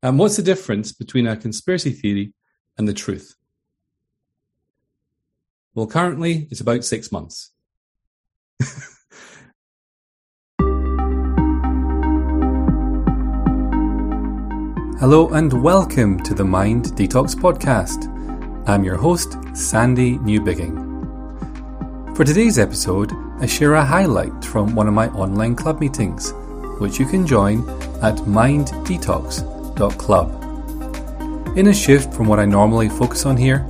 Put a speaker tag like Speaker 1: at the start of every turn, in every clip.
Speaker 1: And what's the difference between a conspiracy theory and the truth? Well, currently it's about six months. Hello and welcome to the Mind Detox Podcast. I'm your host, Sandy Newbigging. For today's episode, I share a highlight from one of my online club meetings, which you can join at In a shift from what I normally focus on here,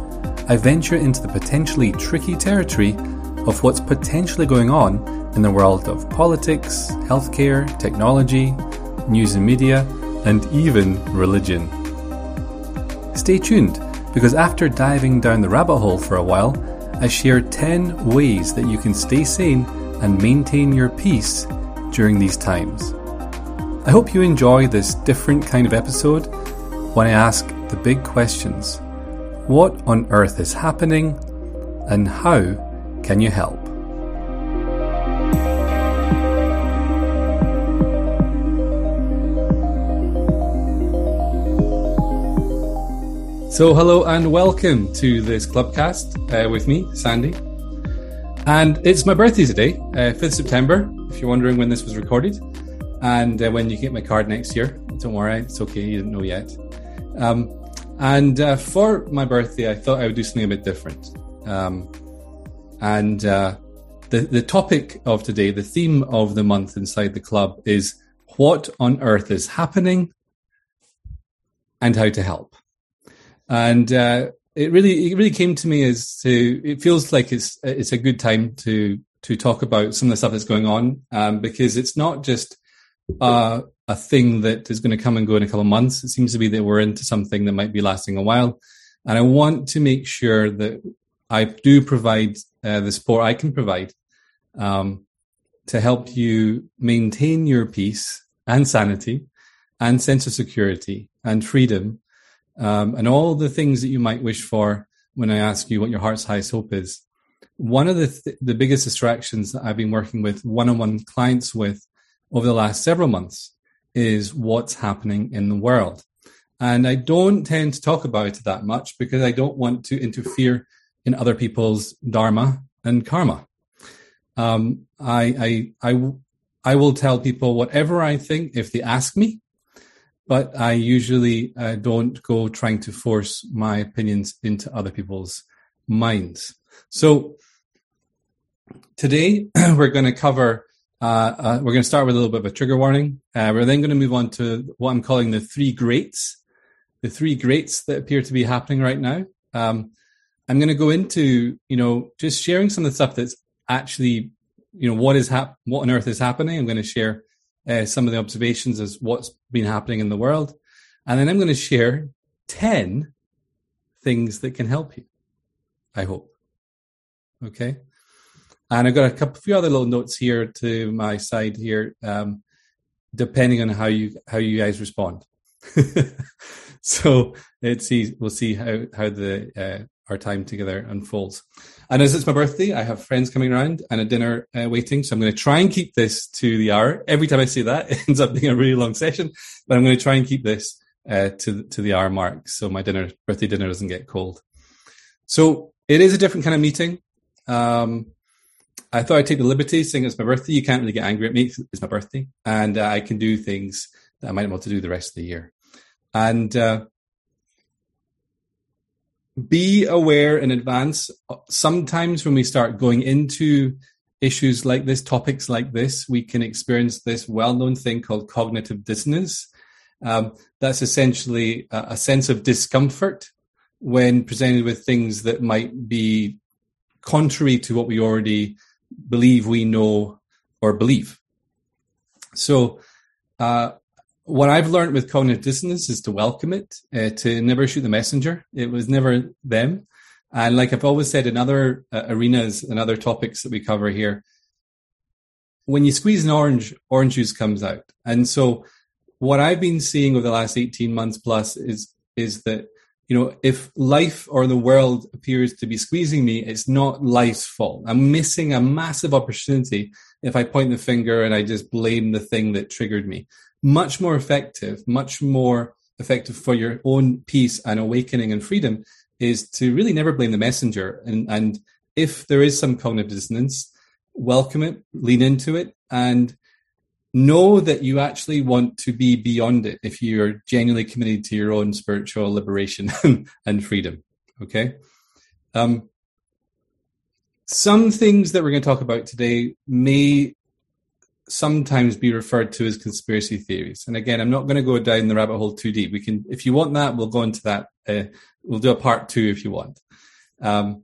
Speaker 1: I venture into the potentially tricky territory of what's potentially going on in the world of politics, healthcare, technology, news and media, and even religion. Stay tuned because after diving down the rabbit hole for a while, I share 10 ways that you can stay sane and maintain your peace during these times. I hope you enjoy this different kind of episode when I ask the big questions What on earth is happening? And how can you help? So, hello and welcome to this Clubcast uh, with me, Sandy. And it's my birthday today, uh, 5th September, if you're wondering when this was recorded. And uh, when you get my card next year, don't worry, it's okay, you didn't know yet. Um, and uh, for my birthday, I thought I would do something a bit different. Um, and uh, the, the topic of today, the theme of the month inside the club is what on earth is happening and how to help and uh, it really it really came to me as to it feels like it's it's a good time to to talk about some of the stuff that's going on um, because it's not just uh, a thing that is going to come and go in a couple of months. It seems to be that we're into something that might be lasting a while, and I want to make sure that I do provide uh, the support I can provide um, to help you maintain your peace and sanity and sense of security and freedom um, and all the things that you might wish for when I ask you what your heart's highest hope is. One of the th- the biggest distractions that I've been working with one-on-one clients with over the last several months is what's happening in the world. And I don't tend to talk about it that much because I don't want to interfere in other people's dharma and karma. Um, I, I, I, I will tell people whatever I think if they ask me, but I usually uh, don't go trying to force my opinions into other people's minds. So today we're going to cover. Uh, uh, we're going to start with a little bit of a trigger warning. Uh, we're then going to move on to what I'm calling the three greats, the three greats that appear to be happening right now. Um, I'm going to go into, you know, just sharing some of the stuff that's actually, you know, what is hap- what on earth is happening. I'm going to share uh, some of the observations as what's been happening in the world. And then I'm going to share 10 things that can help you. I hope. Okay. And I've got a couple few other little notes here to my side here, um, depending on how you how you guys respond. so let's see. We'll see how how the uh, our time together unfolds. And as it's my birthday, I have friends coming around and a dinner uh, waiting. So I'm going to try and keep this to the hour. Every time I say that, it ends up being a really long session, but I'm going to try and keep this uh, to, to the hour mark. So my dinner, birthday dinner doesn't get cold. So it is a different kind of meeting. Um, I thought I'd take the liberty, saying it's my birthday. You can't really get angry at me. It's my birthday and uh, I can do things that I might not want to do the rest of the year. And, uh, be aware in advance. Sometimes when we start going into issues like this, topics like this, we can experience this well known thing called cognitive dissonance. Um, that's essentially a, a, sense of discomfort when presented with things that might be contrary to what we already believe we know or believe. So, uh, what I've learned with cognitive dissonance is to welcome it, uh, to never shoot the messenger. It was never them. And like I've always said in other uh, arenas and other topics that we cover here, when you squeeze an orange, orange juice comes out. And so what I've been seeing over the last 18 months plus is, is that, you know, if life or the world appears to be squeezing me, it's not life's fault. I'm missing a massive opportunity if I point the finger and I just blame the thing that triggered me much more effective, much more effective for your own peace and awakening and freedom is to really never blame the messenger. And, and if there is some cognitive dissonance, welcome it, lean into it, and know that you actually want to be beyond it if you're genuinely committed to your own spiritual liberation and freedom. Okay. Um, some things that we're going to talk about today may sometimes be referred to as conspiracy theories. And again, I'm not going to go down the rabbit hole too deep. We can, if you want that, we'll go into that. Uh, we'll do a part two if you want. Um,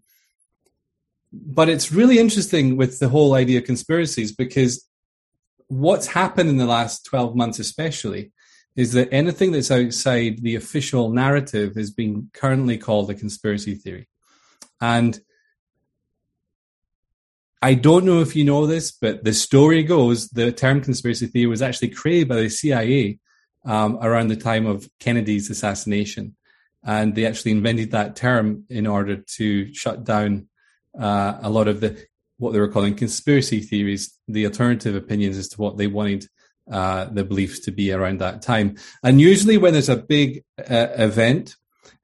Speaker 1: but it's really interesting with the whole idea of conspiracies because what's happened in the last 12 months, especially, is that anything that's outside the official narrative is being currently called a conspiracy theory. And I don't know if you know this, but the story goes the term conspiracy theory was actually created by the CIA um, around the time of Kennedy's assassination. And they actually invented that term in order to shut down uh, a lot of the what they were calling conspiracy theories, the alternative opinions as to what they wanted uh, the beliefs to be around that time. And usually, when there's a big uh, event,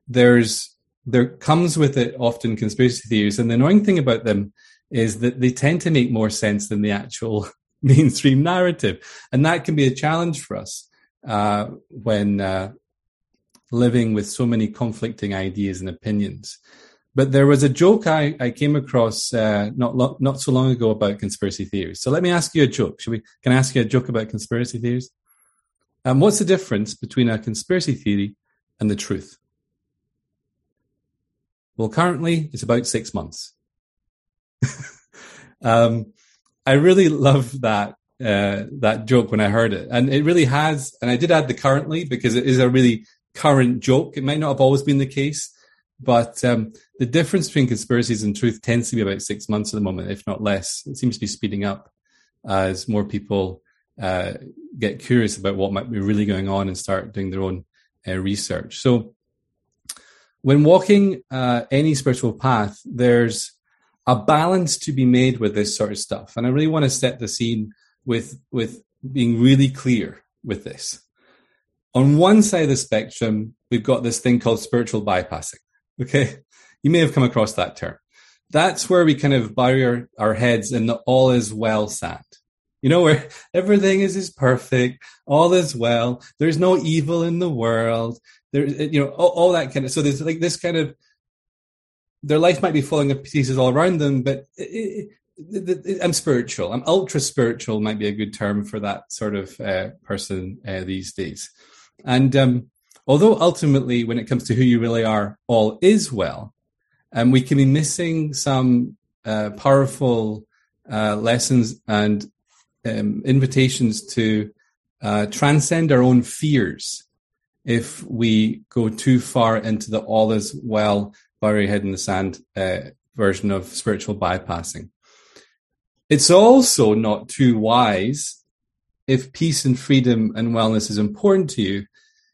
Speaker 1: there's there comes with it often conspiracy theories. And the annoying thing about them is that they tend to make more sense than the actual mainstream narrative, and that can be a challenge for us uh, when uh, living with so many conflicting ideas and opinions. But there was a joke I, I came across uh, not lo- not so long ago about conspiracy theories. So let me ask you a joke. Should we? Can I ask you a joke about conspiracy theories? Um, what's the difference between a conspiracy theory and the truth? Well, currently it's about six months. um, I really love that uh, that joke when I heard it, and it really has. And I did add the currently because it is a really current joke. It might not have always been the case, but um, the difference between conspiracies and truth tends to be about six months at the moment, if not less. It seems to be speeding up as more people uh, get curious about what might be really going on and start doing their own uh, research. So, when walking uh, any spiritual path, there's a balance to be made with this sort of stuff, and I really want to set the scene with with being really clear with this. On one side of the spectrum, we've got this thing called spiritual bypassing. Okay. You may have come across that term. That's where we kind of bury our, our heads in the all is well sand. You know, where everything is, is perfect, all is well, there's no evil in the world, there, you know, all, all that kind of, so there's like this kind of, their life might be falling to pieces all around them, but it, it, it, I'm spiritual. I'm ultra spiritual might be a good term for that sort of uh, person uh, these days. And um, although ultimately, when it comes to who you really are, all is well, um, we can be missing some uh, powerful uh, lessons and um, invitations to uh, transcend our own fears if we go too far into the all is well, bury head in the sand uh, version of spiritual bypassing. It's also not too wise if peace and freedom and wellness is important to you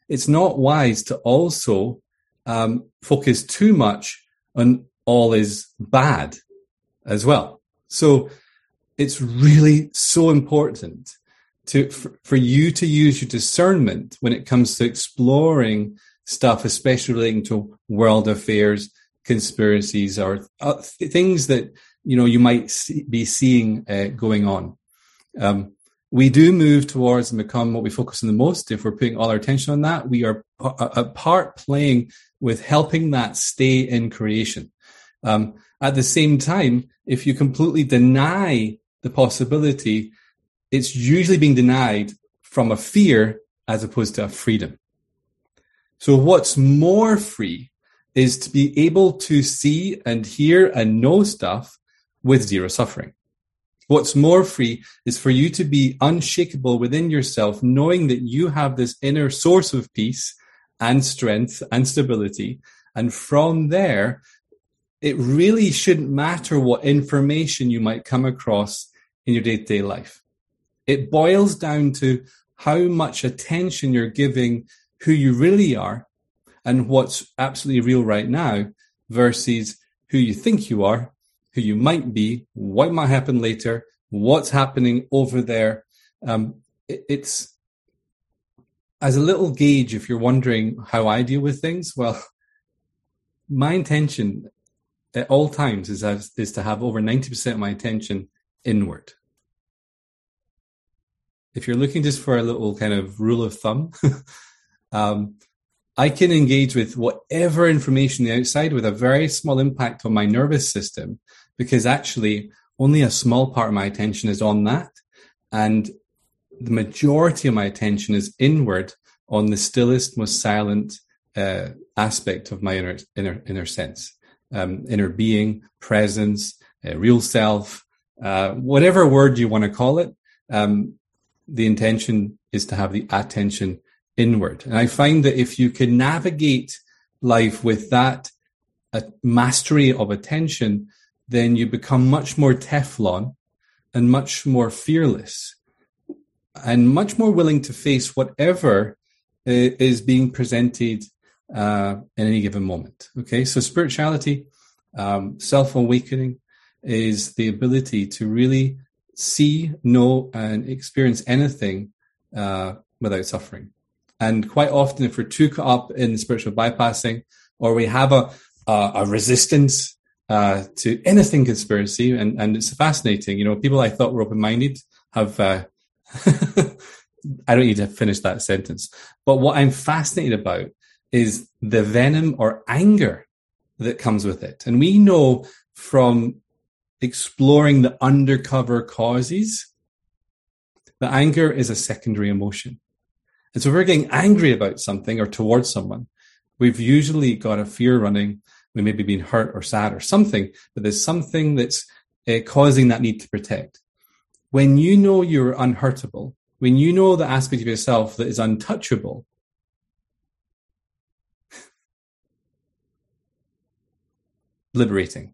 Speaker 1: it's not wise to also um, focus too much on all is bad as well. So it's really so important to for, for, you to use your discernment when it comes to exploring stuff, especially relating to world affairs, conspiracies, or uh, th- things that you know you might see, be seeing uh, going on. Um, we do move towards and become what we focus on the most. If we're putting all our attention on that, we are a part playing with helping that stay in creation. Um, at the same time, if you completely deny the possibility, it's usually being denied from a fear as opposed to a freedom. So what's more free is to be able to see and hear and know stuff with zero suffering. What's more free is for you to be unshakable within yourself, knowing that you have this inner source of peace and strength and stability. And from there, it really shouldn't matter what information you might come across in your day to day life. It boils down to how much attention you're giving who you really are and what's absolutely real right now versus who you think you are who you might be, what might happen later, what's happening over there. Um, it, it's as a little gauge, if you're wondering how I deal with things, well, my intention at all times is, is to have over 90% of my attention inward. If you're looking just for a little kind of rule of thumb, um, I can engage with whatever information the outside with a very small impact on my nervous system because actually only a small part of my attention is on that. And the majority of my attention is inward on the stillest, most silent uh, aspect of my inner inner inner sense, um, inner being, presence, uh, real self, uh, whatever word you want to call it. Um, the intention is to have the attention inward, and I find that if you can navigate life with that mastery of attention, then you become much more Teflon and much more fearless and much more willing to face whatever uh, is being presented uh, in any given moment. Okay, so spirituality, um, self awakening is the ability to really see, know, and experience anything uh, without suffering. And quite often, if we're too caught up in spiritual bypassing, or we have a a, a resistance uh, to anything conspiracy, and and it's fascinating. You know, people I thought were open minded have. Uh, I don't need to finish that sentence. But what I'm fascinated about is the venom or anger that comes with it. And we know from exploring the undercover causes that anger is a secondary emotion. And so if we're getting angry about something or towards someone, we've usually got a fear running. We may be being hurt or sad or something, but there's something that's uh, causing that need to protect. When you know you're unhurtable, when you know the aspect of yourself that is untouchable, liberating,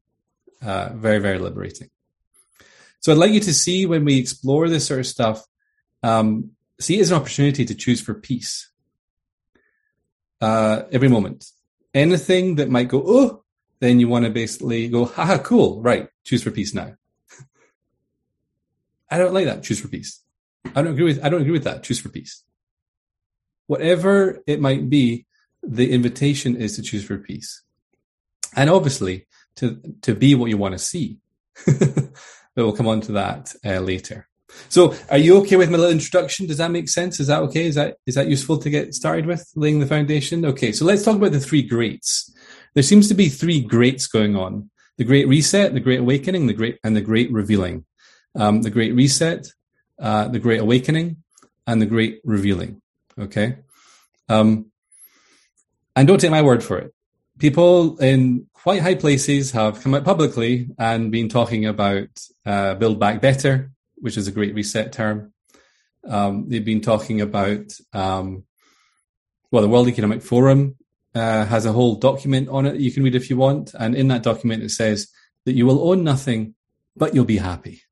Speaker 1: uh, very, very liberating. So I'd like you to see when we explore this sort of stuff, um, see it as an opportunity to choose for peace uh, every moment. Anything that might go, oh, then you want to basically go, haha, cool, right, choose for peace now. I don't like that, choose for peace. I don't agree with I don't agree with that. Choose for peace. Whatever it might be, the invitation is to choose for peace. And obviously to to be what you want to see. but we'll come on to that uh, later. So, are you okay with my little introduction? Does that make sense? Is that okay? Is that is that useful to get started with laying the foundation? Okay, so let's talk about the three greats. There seems to be three greats going on: the Great Reset, the Great Awakening, the Great and the Great Revealing. Um, the Great Reset uh, the Great Awakening, and the Great Revealing. Okay. Um, and don't take my word for it. People in quite high places have come out publicly and been talking about uh, Build Back Better, which is a great reset term. Um, they've been talking about, um, well, the World Economic Forum uh, has a whole document on it you can read if you want. And in that document, it says that you will own nothing, but you'll be happy.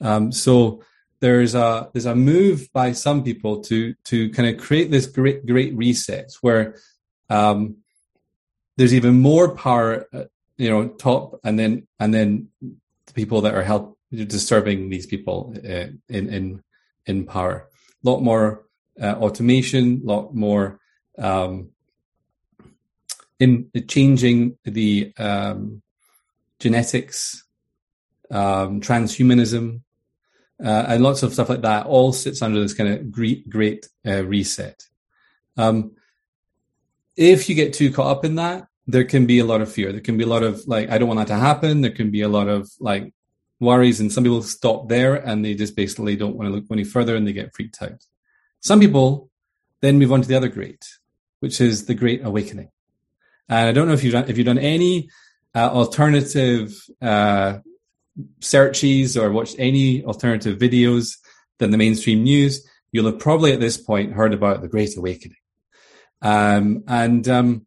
Speaker 1: Um, so there's a there's a move by some people to to kind of create this great great reset where um, there's even more power, uh, you know, top and then and then the people that are help disturbing these people uh, in in in power. A lot more uh, automation, a lot more um, in changing the um, genetics, um, transhumanism, uh, and lots of stuff like that all sits under this kind of great, great uh, reset. Um, if you get too caught up in that, there can be a lot of fear. There can be a lot of like, I don't want that to happen. There can be a lot of like worries, and some people stop there and they just basically don't want to look any further and they get freaked out. Some people then move on to the other great, which is the Great Awakening. And I don't know if you've done, if you've done any uh, alternative uh, searches or watched any alternative videos than the mainstream news, you'll have probably at this point heard about the Great Awakening. Um, and um,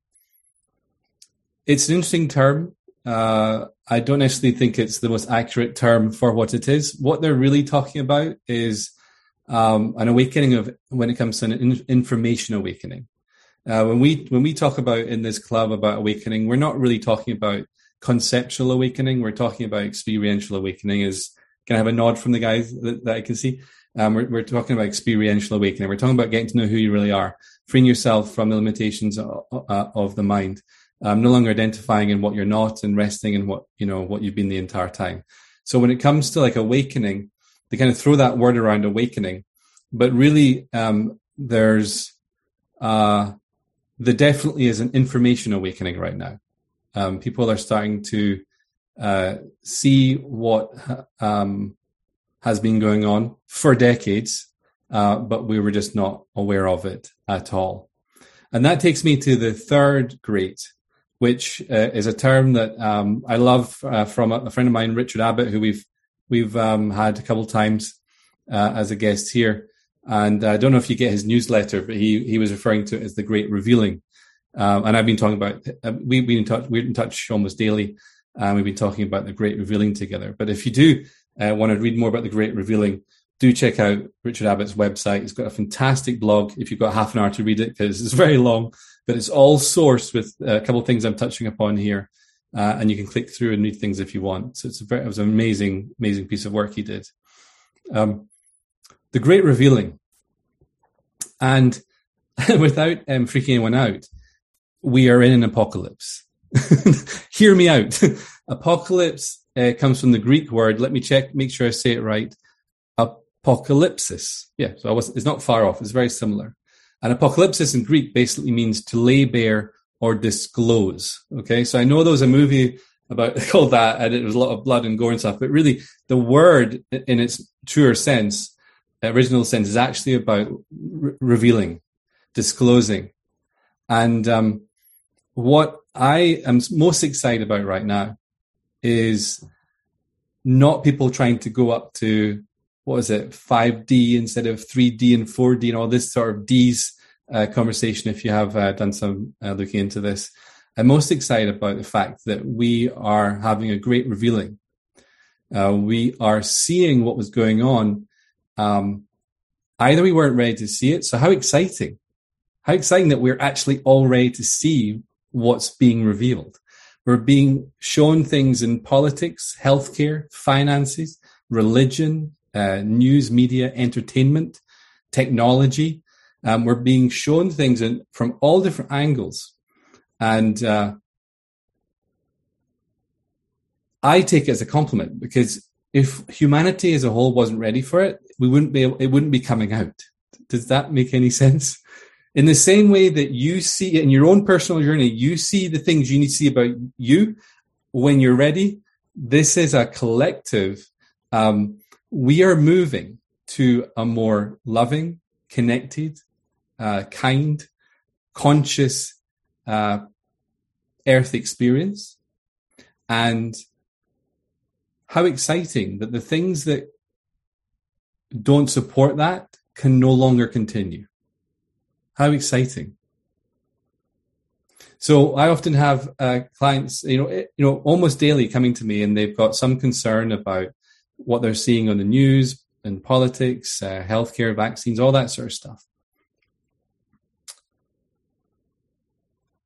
Speaker 1: it's an interesting term. Uh, I don't necessarily think it's the most accurate term for what it is. What they're really talking about is um, an awakening of when it comes to an in- information awakening. Uh, when we when we talk about in this club about awakening, we're not really talking about conceptual awakening. We're talking about experiential awakening. Is can I have a nod from the guys that, that I can see? Um, we're, we're, talking about experiential awakening. We're talking about getting to know who you really are, freeing yourself from the limitations of, of the mind, um, no longer identifying in what you're not and resting in what you know what you've been the entire time. So when it comes to like awakening, they kind of throw that word around awakening, but really um, there's uh, there definitely is an information awakening right now. Um, people are starting to uh, see what um, has been going on for decades, uh, but we were just not aware of it at all. And that takes me to the third great, which uh, is a term that um, I love uh, from a, friend of mine, Richard Abbott, who we've we've um, had a couple times uh, as a guest here. And I don't know if you get his newsletter, but he he was referring to it as the Great Revealing. Um, and I've been talking about uh, we've been in touch we're in touch almost daily, and we've been talking about the Great Revealing together. But if you do uh, want to read more about the Great Revealing, do check out Richard Abbott's website. He's got a fantastic blog. If you've got half an hour to read it, because it's very long, but it's all sourced with a couple of things I'm touching upon here. Uh, and you can click through and read things if you want. So it's a very, it was an amazing, amazing piece of work he did. Um, the Great Revealing. And without um, freaking anyone out, we are in an apocalypse. Hear me out. apocalypse uh, comes from the Greek word. Let me check, make sure I say it right. Apocalypsis. Yeah, so it's not far off. It's very similar. And apocalypsis in Greek basically means to lay bare or disclose. Okay, so I know there was a movie about called that, and it was a lot of blood and gore and stuff. But really, the word in its truer sense, original sense, is actually about re- revealing, disclosing, and um, what I am most excited about right now is not people trying to go up to what is it 5d instead of 3d and 4d and all this sort of d's uh, conversation if you have uh, done some uh, looking into this. I'm most excited about the fact that we are having a great revealing. Uh, we are seeing what was going on. Um, either we weren't ready to see it so how exciting. How exciting that we're actually all ready to see what's being revealed. We're being shown things in politics, healthcare, finances, religion, uh, news, media, entertainment, technology. Um, we're being shown things in, from all different angles. And uh, I take it as a compliment because if humanity as a whole wasn't ready for it, we wouldn't be able, it wouldn't be coming out. Does that make any sense? In the same way that you see in your own personal journey, you see the things you need to see about you when you're ready. This is a collective. Um, we are moving to a more loving, connected, uh, kind, conscious uh, earth experience. And how exciting that the things that don't support that can no longer continue. How exciting! So I often have uh, clients, you know, eh, you know, almost daily coming to me, and they've got some concern about what they're seeing on the news and politics, uh, healthcare, vaccines, all that sort of stuff.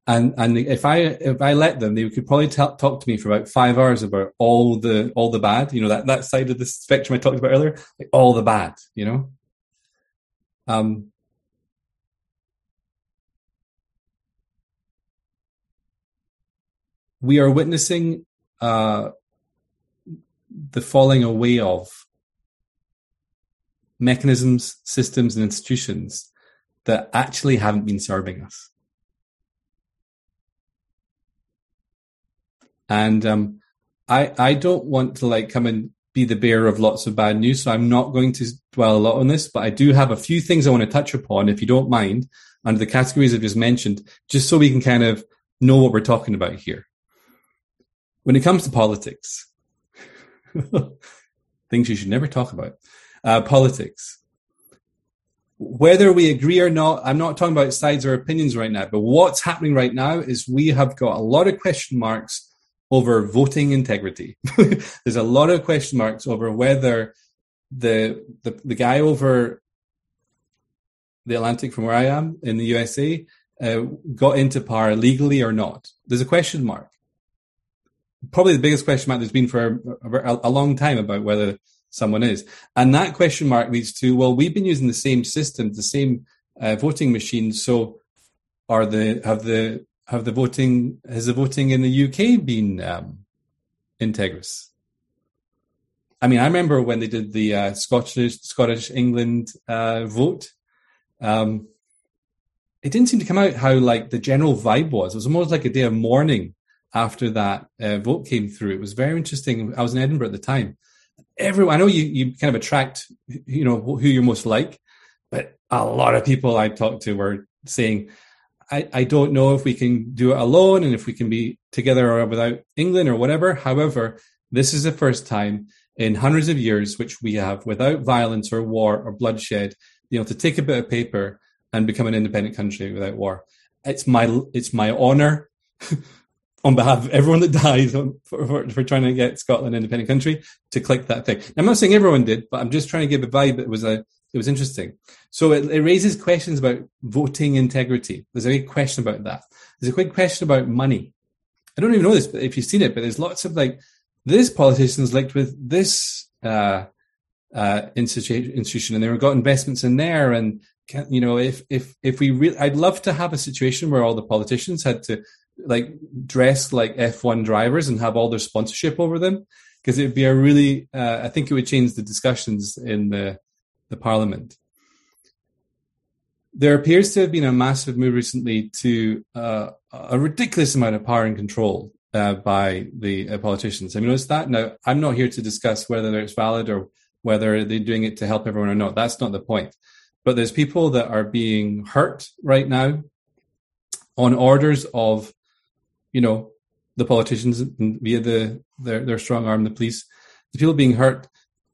Speaker 1: And and if I if I let them, they could probably t- talk to me for about five hours about all the all the bad, you know, that that side of the spectrum I talked about earlier, like all the bad, you know. Um, we are witnessing uh, the falling away of mechanisms, systems, and institutions that actually haven't been serving us. And um, I I don't want to like come and be the bearer of lots of bad news, so I'm not going to dwell a lot on this. But I do have a few things I want to touch upon, if you don't mind, under the categories I've just mentioned, just so we can kind of know what we're talking about here when it comes to politics, things you should never talk about, uh, politics, whether we agree or not, I'm not talking about sides or opinions right now, but what's happening right now is we have got a lot of question marks over voting integrity. There's a lot of question marks over whether the, the, the guy over the Atlantic from where I am in the USA uh, got into power legally or not. There's a question mark probably the biggest question mark there's been for a, a, long time about whether someone is. And that question mark leads to, well, we've been using the same system, the same uh, voting machine. So are the, have the, have the voting, has the voting in the UK been, um, integrous? I mean, I remember when they did the uh, Scottish, Scottish England uh, vote. Um, it didn't seem to come out how like the general vibe was. It was almost like a day of mourning after that uh, vote came through. It was very interesting. I was in Edinburgh at the time. Everyone, I know you, you kind of attract, you know, who you're most like, but a lot of people I talked to were saying, I, I don't know if we can do it alone and if we can be together or without England or whatever. However, this is the first time in hundreds of years which we have without violence or war or bloodshed, you know, to take a bit of paper and become an independent country without war. It's my it's my honor on behalf of everyone that dies for, for, for, trying to get Scotland an independent country to click that thing. I'm not saying everyone did, but I'm just trying to give a vibe. It was a, it was interesting. So it, it raises questions about voting integrity. There's a big question about that. There's a quick question about money. I don't even know this, but if you've seen it, but there's lots of like, this politician's linked with this, uh, uh, institution and they've got investments in there and can, you know if if if we really i'd love to have a situation where all the politicians had to like dress like F1 drivers and have all their sponsorship over them because it would be a really uh, I think it would change the discussions in the the parliament. There appears to have been a massive move recently to uh, a ridiculous amount of power and control uh, by the uh, politicians. Have you noticed that? Now, I'm not here to discuss whether it's valid or whether they're doing it to help everyone or not. That's not the point. But there's people that are being hurt right now on orders of you know, the politicians via the their, their strong arm, the police, the people being hurt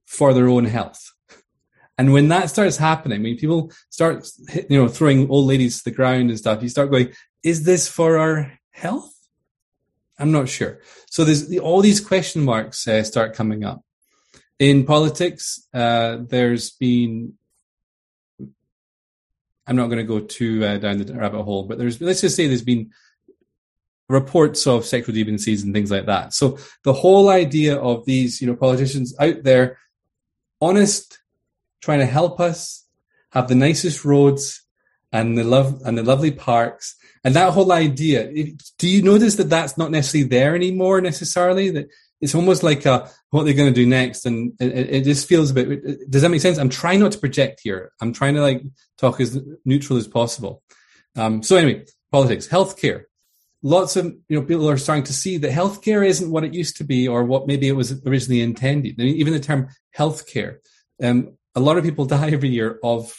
Speaker 1: for their own health. And when that starts happening, when people start, you know, throwing old ladies to the ground and stuff, you start going, is this for our health? I'm not sure. So there's all these question marks uh, start coming up. In politics, uh, there's been, I'm not going to go too uh, down the rabbit hole, but there's, let's just say there's been reports of sexual deviancies and things like that. So the whole idea of these, you know, politicians out there, honest, trying to help us have the nicest roads and the love and the lovely parks and that whole idea. Do you notice that that's not necessarily there anymore necessarily? That it's almost like a, what they're going to do next, and it, it just feels a bit. Does that make sense? I'm trying not to project here. I'm trying to like talk as neutral as possible. Um, so anyway, politics, healthcare lots of you know people are starting to see that healthcare isn't what it used to be or what maybe it was originally intended. I mean, even the term healthcare, um, a lot of people die every year of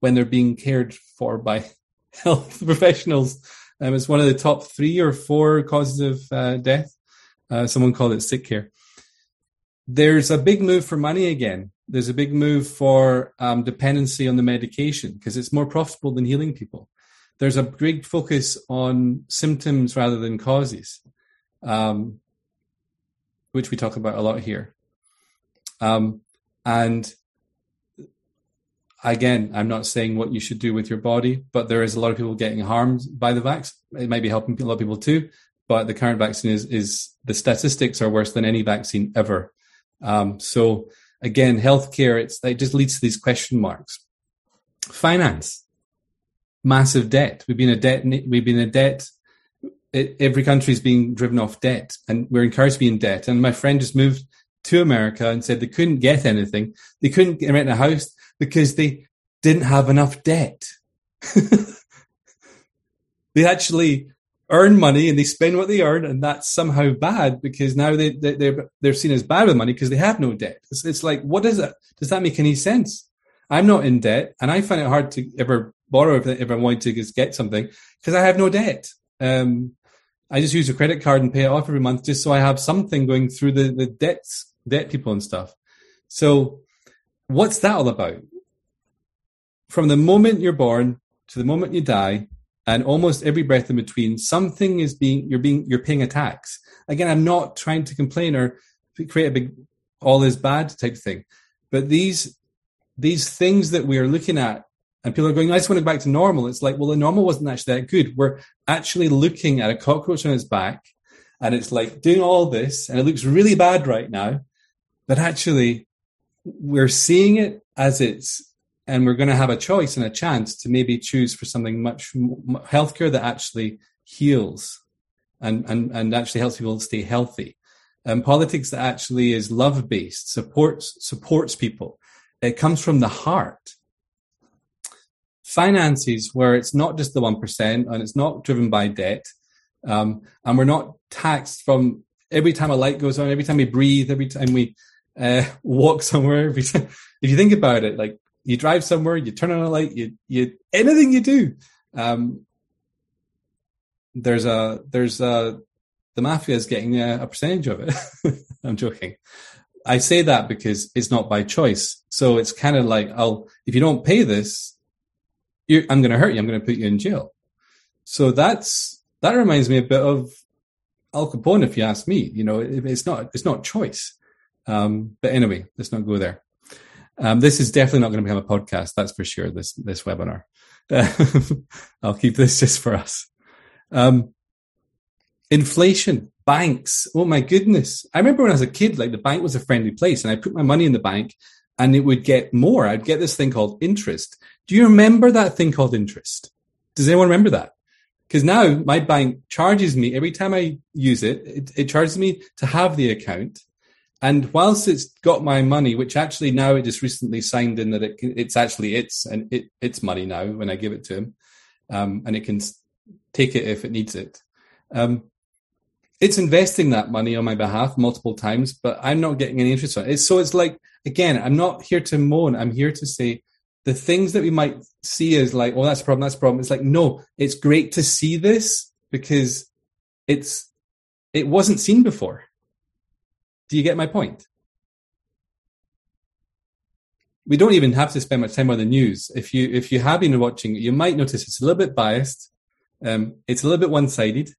Speaker 1: when they're being cared for by health professionals. Um, it's one of the top three or four causes of uh, death. Uh, someone called it sick care. There's a big move for money again. There's a big move for um, dependency on the medication because it's more profitable than healing people there's a big focus on symptoms rather than causes, um, which we talk about a lot here. Um, and again, I'm not saying what you should do with your body, but there is a lot of people getting harmed by the vaccine. It might be helping a lot of people too, but the current vaccine is, is the statistics are worse than any vaccine ever. Um, so again, healthcare, it's, it just leads to these question marks. Finance massive debt. We've been a debt. We've been a debt. Every country is being driven off debt, and we're encouraged to be in debt. And my friend just moved to America and said they couldn't get anything. They couldn't rent a house because they didn't have enough debt. they actually earn money and they spend what they earn, and that's somehow bad because now they, they they're they're seen as bad with money because they have no debt. It's, it's like what is it? Does that make any sense? I'm not in debt, and I find it hard to ever borrow if, if I want to just get something because I have no debt. Um, I just use a credit card and pay it off every month just so I have something going through the, the debts, debt people and stuff. So what's that all about? From the moment you're born to the moment you die, and almost every breath in between, something is being you're being you're paying a tax. Again, I'm not trying to complain or create a big all is bad type thing, but these these things that we are looking at and people are going, I just want to go back to normal. It's like, well, the normal wasn't actually that good. We're actually looking at a cockroach on its back and it's like doing all this and it looks really bad right now. But actually, we're seeing it as it's and we're going to have a choice and a chance to maybe choose for something much healthcare that actually heals and, and, and actually helps people stay healthy. And politics that actually is love based, supports, supports people. It comes from the heart. Finances where it's not just the 1% and it's not driven by debt. Um, and we're not taxed from every time a light goes on, every time we breathe, every time we uh, walk somewhere. Time, if you think about it, like you drive somewhere, you turn on a light, you you anything you do, um, there's a there's a the mafia is getting a, a percentage of it. I'm joking. I say that because it's not by choice. So it's kind of like, I'll if you don't pay this, I'm going to hurt you. I'm going to put you in jail. So that's that reminds me a bit of Al Capone, if you ask me. You know, it, it's not it's not choice. Um, but anyway, let's not go there. Um, this is definitely not going to become a podcast. That's for sure. This this webinar. I'll keep this just for us. Um, inflation, banks. Oh my goodness! I remember when I was a kid, like the bank was a friendly place, and I put my money in the bank, and it would get more. I'd get this thing called interest. Do you remember that thing called interest? Does anyone remember that? Because now my bank charges me every time I use it, it, it charges me to have the account and whilst it's got my money, which actually now it just recently signed in that it, it's actually its and it, it's money now when I give it to him, um, and it can take it if it needs it. Um, it's investing that money on my behalf multiple times, but I'm not getting any interest on it. So it's like again, I'm not here to moan. I'm here to say the things that we might see as like, oh, that's a problem, that's a problem. It's like, no, it's great to see this because it's it wasn't seen before do you get my point? We don't even have to spend much time on the news. If you if you have been watching, you might notice it's a little bit biased. Um, it's a little bit one sided.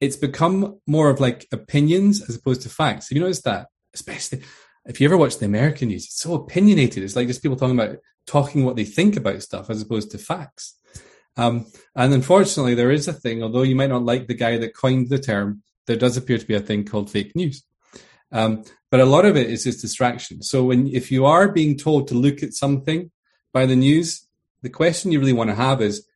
Speaker 1: It's become more of like opinions as opposed to facts. Have you noticed that? Especially if you ever watch the American news, it's so opinionated. It's like just people talking about talking what they think about stuff as opposed to facts. Um, and unfortunately, there is a thing, although you might not like the guy that coined the term, there does appear to be a thing called fake news. Um, but a lot of it is just distraction. So when if you are being told to look at something by the news, the question you really want to have is,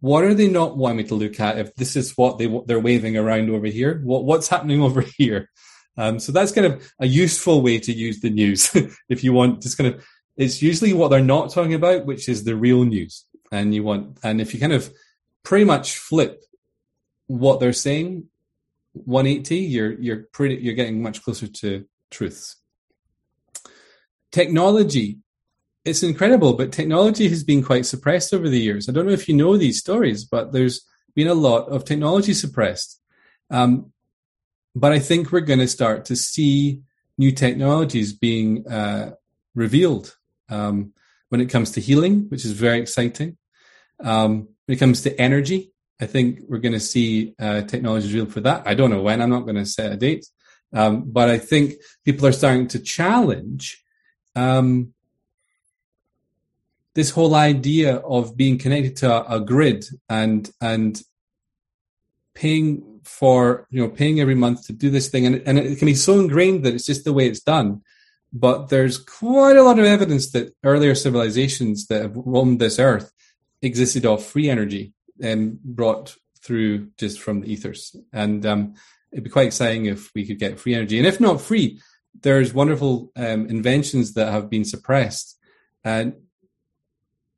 Speaker 1: what are they not wanting me to look at? If this is what they they're waving around over here, what what's happening over here? Um, so that's kind of a useful way to use the news. if you want, just kind of, it's usually what they're not talking about, which is the real news. And you want, and if you kind of pretty much flip what they're saying 180, you're you're pretty you're getting much closer to truths. Technology, it's incredible, but technology has been quite suppressed over the years. I don't know if you know these stories, but there's been a lot of technology suppressed. Um, but I think we're going to start to see new technologies being uh, revealed um, when it comes to healing, which is very exciting. Um, when it comes to energy, I think we're going to see uh, technology real for that. I don't know when. I'm not going to set a date, um, but I think people are starting to challenge um, this whole idea of being connected to a, a, grid and and paying for you know paying every month to do this thing, and and it can be so ingrained that it's just the way it's done. But there's quite a lot of evidence that earlier civilizations that have roamed this earth existed off free energy um, brought through just from the ethers. And um, it'd be quite exciting if we could get free energy. And if not free, there's wonderful um, inventions that have been suppressed and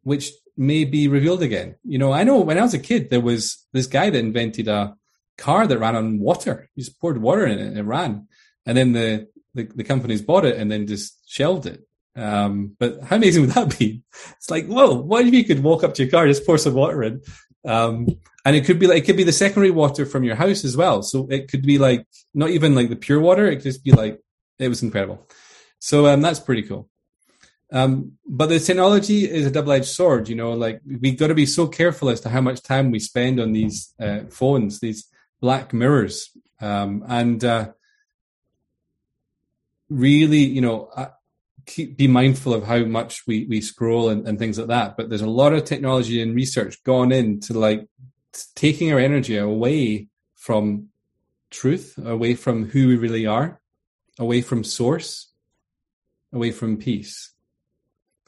Speaker 1: which may be revealed again. You know, I know when I was a kid, there was this guy that invented a car that ran on water. He just poured water in it and it ran. And then the, the, the companies bought it and then just shelved it. Um, but how amazing would that be? It's like, whoa, what if you could walk up to your car, just pour some water in, um, and it could be like it could be the secondary water from your house as well. So it could be like not even like the pure water. It could just be like it was incredible. So um, that's pretty cool. Um, but the technology is a double-edged sword. You know, like we've got to be so careful as to how much time we spend on these uh, phones, these black mirrors, um, and uh, really, you know, uh, keep be mindful of how much we we scroll and, and things like that. But there's a lot of technology and research gone into like taking our energy away from truth, away from who we really are, away from source. away from peace.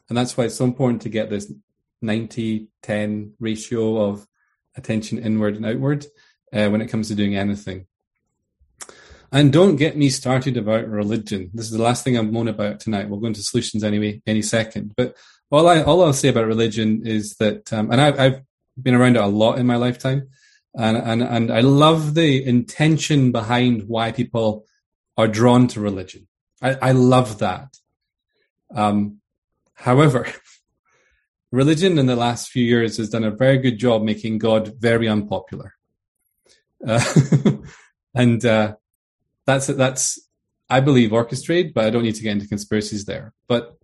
Speaker 1: And that's why it's so important to get this 90 10 ratio of attention inward and outward uh, when it comes to doing anything. And don't get me started about religion. This is the last thing I'm moan about tonight. We'll go into solutions anyway, any second. But all I all I'll say about religion is that, um, and I've, I've been around it a lot in my lifetime, and and and I love the intention behind why people are drawn to religion. I, I love that. Um, however, religion in the last few years has done a very good job making God very unpopular, uh, and uh, that's that's I believe orchestrated, but I don't need to get into conspiracies there. But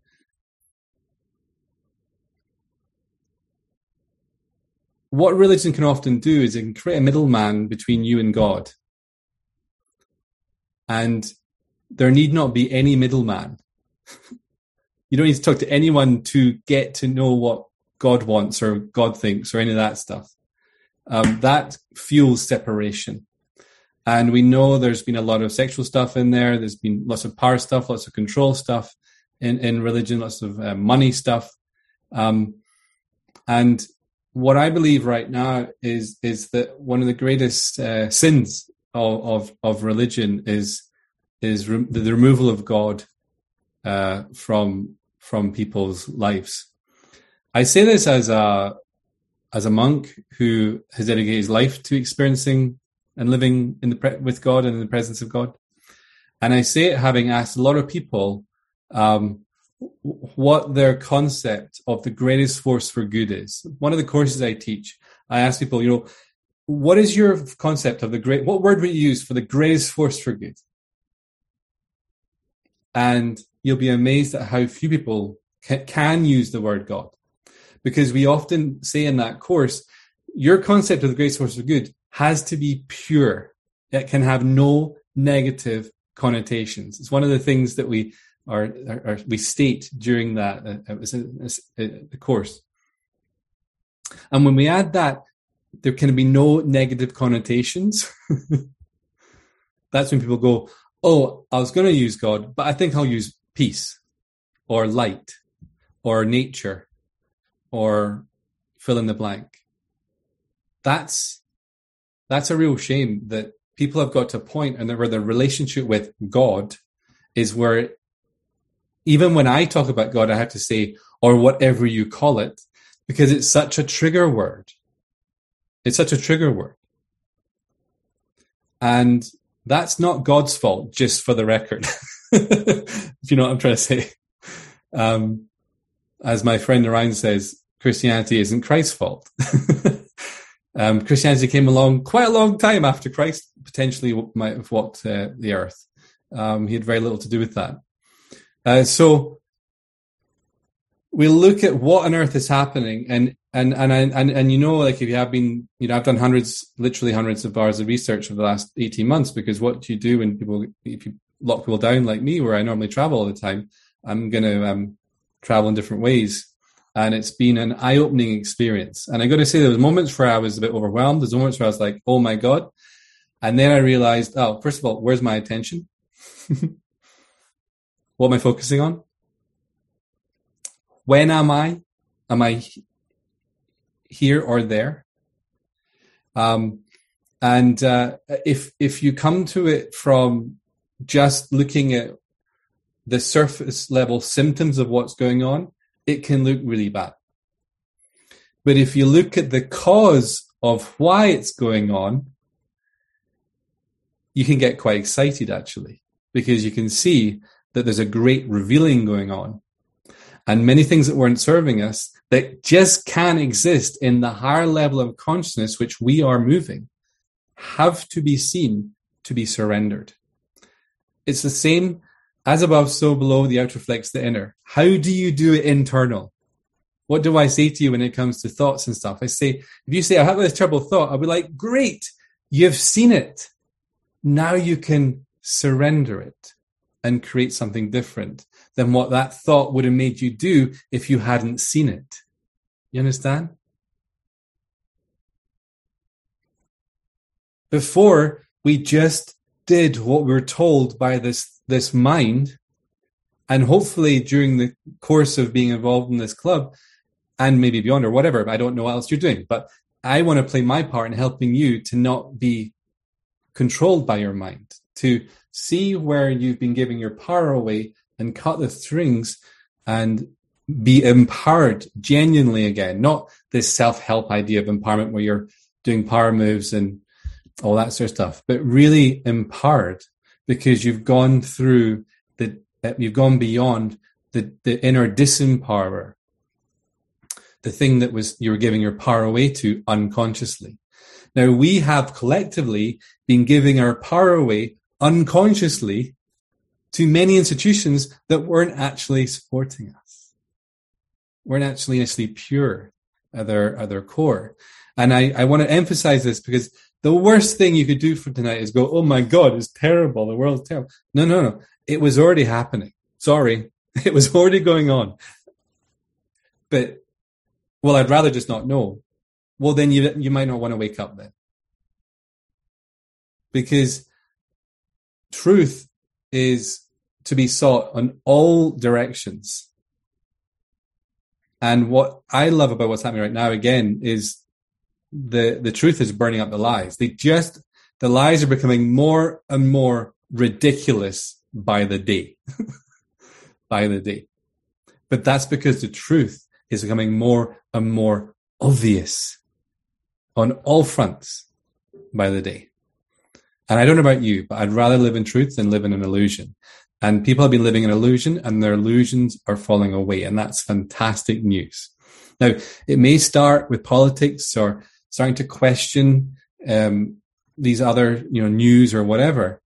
Speaker 1: what religion can often do is it can create a middleman between you and God. And there need not be any middleman. you don't need to talk to anyone to get to know what God wants or God thinks or any of that stuff. Um, that fuels separation. And we know there's been a lot of sexual stuff in there. There's been lots of power stuff, lots of control stuff in, in religion, lots of uh, money stuff. Um, and what I believe right now is is that one of the greatest uh, sins of, of, of religion is is re- the removal of God uh, from from people's lives. I say this as a as a monk who has dedicated his life to experiencing and living in the pre- with God and in the presence of God, and I say it having asked a lot of people um, what their concept of the greatest force for good is. One of the courses I teach, I ask people, you know, what is your concept of the great, what word would you use for the greatest force for good? And you'll be amazed at how few people can, use the word God. Because we often say in that course, your concept of the great source of good has to be pure. It can have no negative connotations. It's one of the things that we or, or, we state during that uh, uh, uh, the course. And when we add that, there can be no negative connotations. That's when people go, "Oh, I was going to use God, but I think I'll use peace, or light, or nature, or fill in the blank." That's that's a real shame that people have got to a point and where the relationship with God is where even when I talk about God, I have to say, or whatever you call it, because it's such a trigger word. It's such a trigger word. And that's not God's fault, just for the record. if you know what I'm trying to say. Um, as my friend Orion says, Christianity isn't Christ's fault. um, Christianity came along quite a long time after Christ potentially might have walked uh, the earth. Um, he had very little to do with that. Uh, so we look at what on earth is happening, and and and and and you know, like if you have been, you know, I've done hundreds, literally hundreds of hours of research over the last eighteen months because what do you do when people, if you lock people down like me, where I normally travel all the time, I'm going to um, travel in different ways. And it's been an eye opening experience. And I got to say, there was moments where I was a bit overwhelmed. There's moments where I was like, oh my God. And then I realized, oh, first of all, where's my attention? What am I focusing on? When am I? Am I here or there? Um, and uh, if if you come to it from just looking at the surface level symptoms of what's going on, it can look really bad. But if you look at the cause of why it's going on, you can get quite excited actually, because you can see that there's a great revealing going on. And many things that weren't serving us that just can exist in the higher level of consciousness which we are moving have to be seen to be surrendered. It's the same as above, so below, the outer reflects the inner. How do you do it internal? What do I say to you when it comes to thoughts and stuff? I say, if you say, I have this terrible thought, I'll be like, great, you've seen it. Now you can surrender it and create something different than what that thought would have made you do if you hadn't seen it. You understand? Before, we just did what we were told by this, this mind, And hopefully during the course of being involved in this club and maybe beyond or whatever, I don't know what else you're doing, but I want to play my part in helping you to not be controlled by your mind, to see where you've been giving your power away and cut the strings and be empowered genuinely again, not this self-help idea of empowerment where you're doing power moves and all that sort of stuff, but really empowered because you've gone through the, you've gone beyond the, the inner disempower, the thing that was, you were giving your power away to unconsciously. Now we have collectively been giving our power away unconsciously to many institutions that weren't actually supporting us, weren't actually actually pure at their, at their core. And I, I want to emphasize this because the worst thing you could do for tonight is go, oh my God, it's terrible. The world's terrible. No, no, no. It was already happening. Sorry. It was already going on. But, well, I'd rather just not know. Well, then you, you might not want to wake up then. Because truth is to be sought on all directions. And what I love about what's happening right now, again, is the the truth is burning up the lies. They just the lies are becoming more and more ridiculous by the day. by the day. But that's because the truth is becoming more and more obvious on all fronts by the day. And I don't know about you, but I'd rather live in truth than live in an illusion. And people have been living in illusion and their illusions are falling away. And that's fantastic news. Now, it may start with politics or starting to question um, these other you know news or whatever.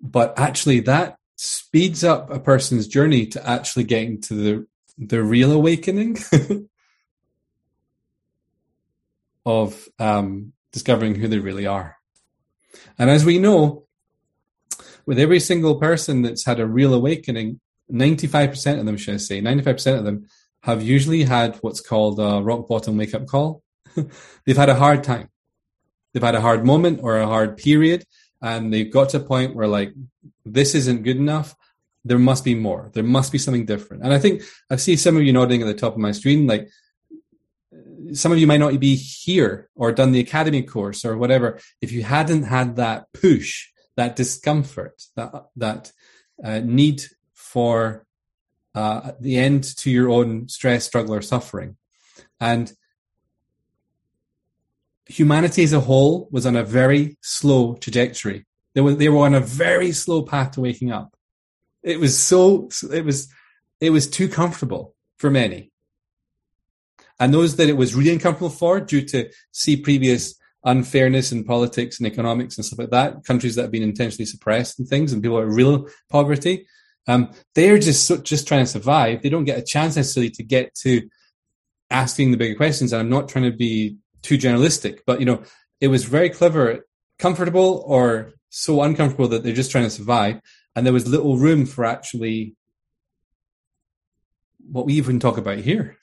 Speaker 1: But actually that speeds up a person's journey to actually getting to the the real awakening of um, discovering who they really are. And as we know with every single person that's had a real awakening 95% of them should i say 95% of them have usually had what's called a rock bottom wake up call they've had a hard time. They've had a hard moment or a hard period, and they've got to a point where like this isn't good enough. There must be more. There must be something different. And I think I see some of you nodding at the top of my screen, like some of you might not be here or done the academy course or whatever if you hadn't had that push, that discomfort, that that uh, need for uh, the end to your own stress, struggle, or suffering. And humanity as a whole was on a very slow trajectory. They were, they were on a very slow path to waking up. It was so, it was, it was too comfortable for many. And those that it was really uncomfortable for due to see previous unfairness in politics and economics and stuff like that, countries that have been intentionally suppressed and things and people are real poverty, um, they're just, just trying to survive. They don't get a chance necessarily to get to asking the bigger questions. And I'm not trying to be too generalistic, but you know, it was very clever, comfortable or so uncomfortable that they're just trying to survive. And there was little room for actually what we even talk about here.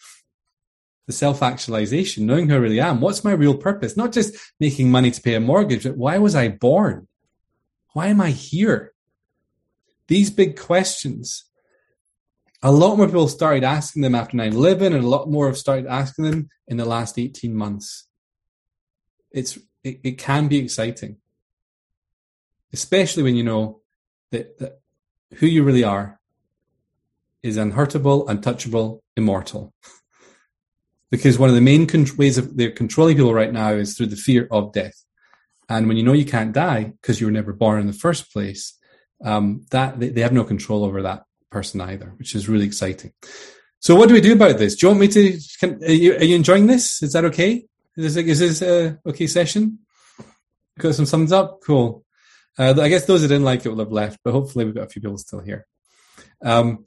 Speaker 1: The self actualization, knowing who I really am. What's my real purpose? Not just making money to pay a mortgage, but why was I born? Why am I here? These big questions. A lot more people started asking them after 9 11, and a lot more have started asking them in the last 18 months it's it, it can be exciting, especially when you know that, that who you really are is unhurtable, untouchable, immortal. because one of the main con- ways of they're controlling people right now is through the fear of death. And when you know you can't die because you were never born in the first place, um, that they, they, have no control over that person either, which is really exciting. So, what do we do about this? Do you want me to? Can, are, you, are you enjoying this? Is that okay? Is this, is this a okay session? Got some thumbs up? Cool. Uh, I guess those that didn't like it will have left, but hopefully we've got a few people still here. Um,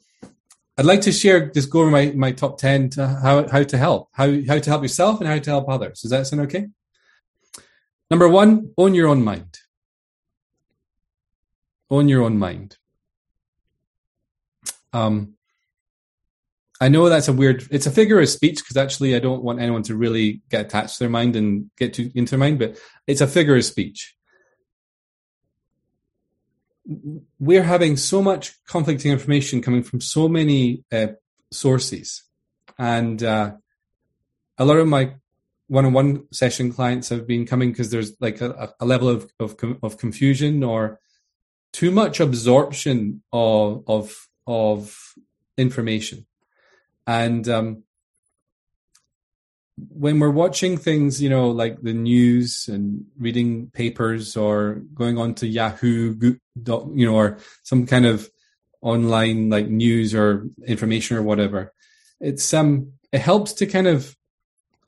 Speaker 1: I'd like to share, just go over my, my top 10 to how, how to help, how, how to help yourself and how to help others. Does that sound okay? Number one, own your own mind. Own your own mind. Um, I know that's a weird. It's a figure of speech because actually, I don't want anyone to really get attached to their mind and get to into their mind. But it's a figure of speech. we're having so much conflicting information coming from so many uh, sources, and uh, a lot of my one-on-one session clients have been coming because there's like a, a level of, of of confusion or too much absorption of of of information, and um, when we're watching things, you know, like the news and reading papers or going on to Yahoo, you know, or some kind of online like news or information or whatever, it's um it helps to kind of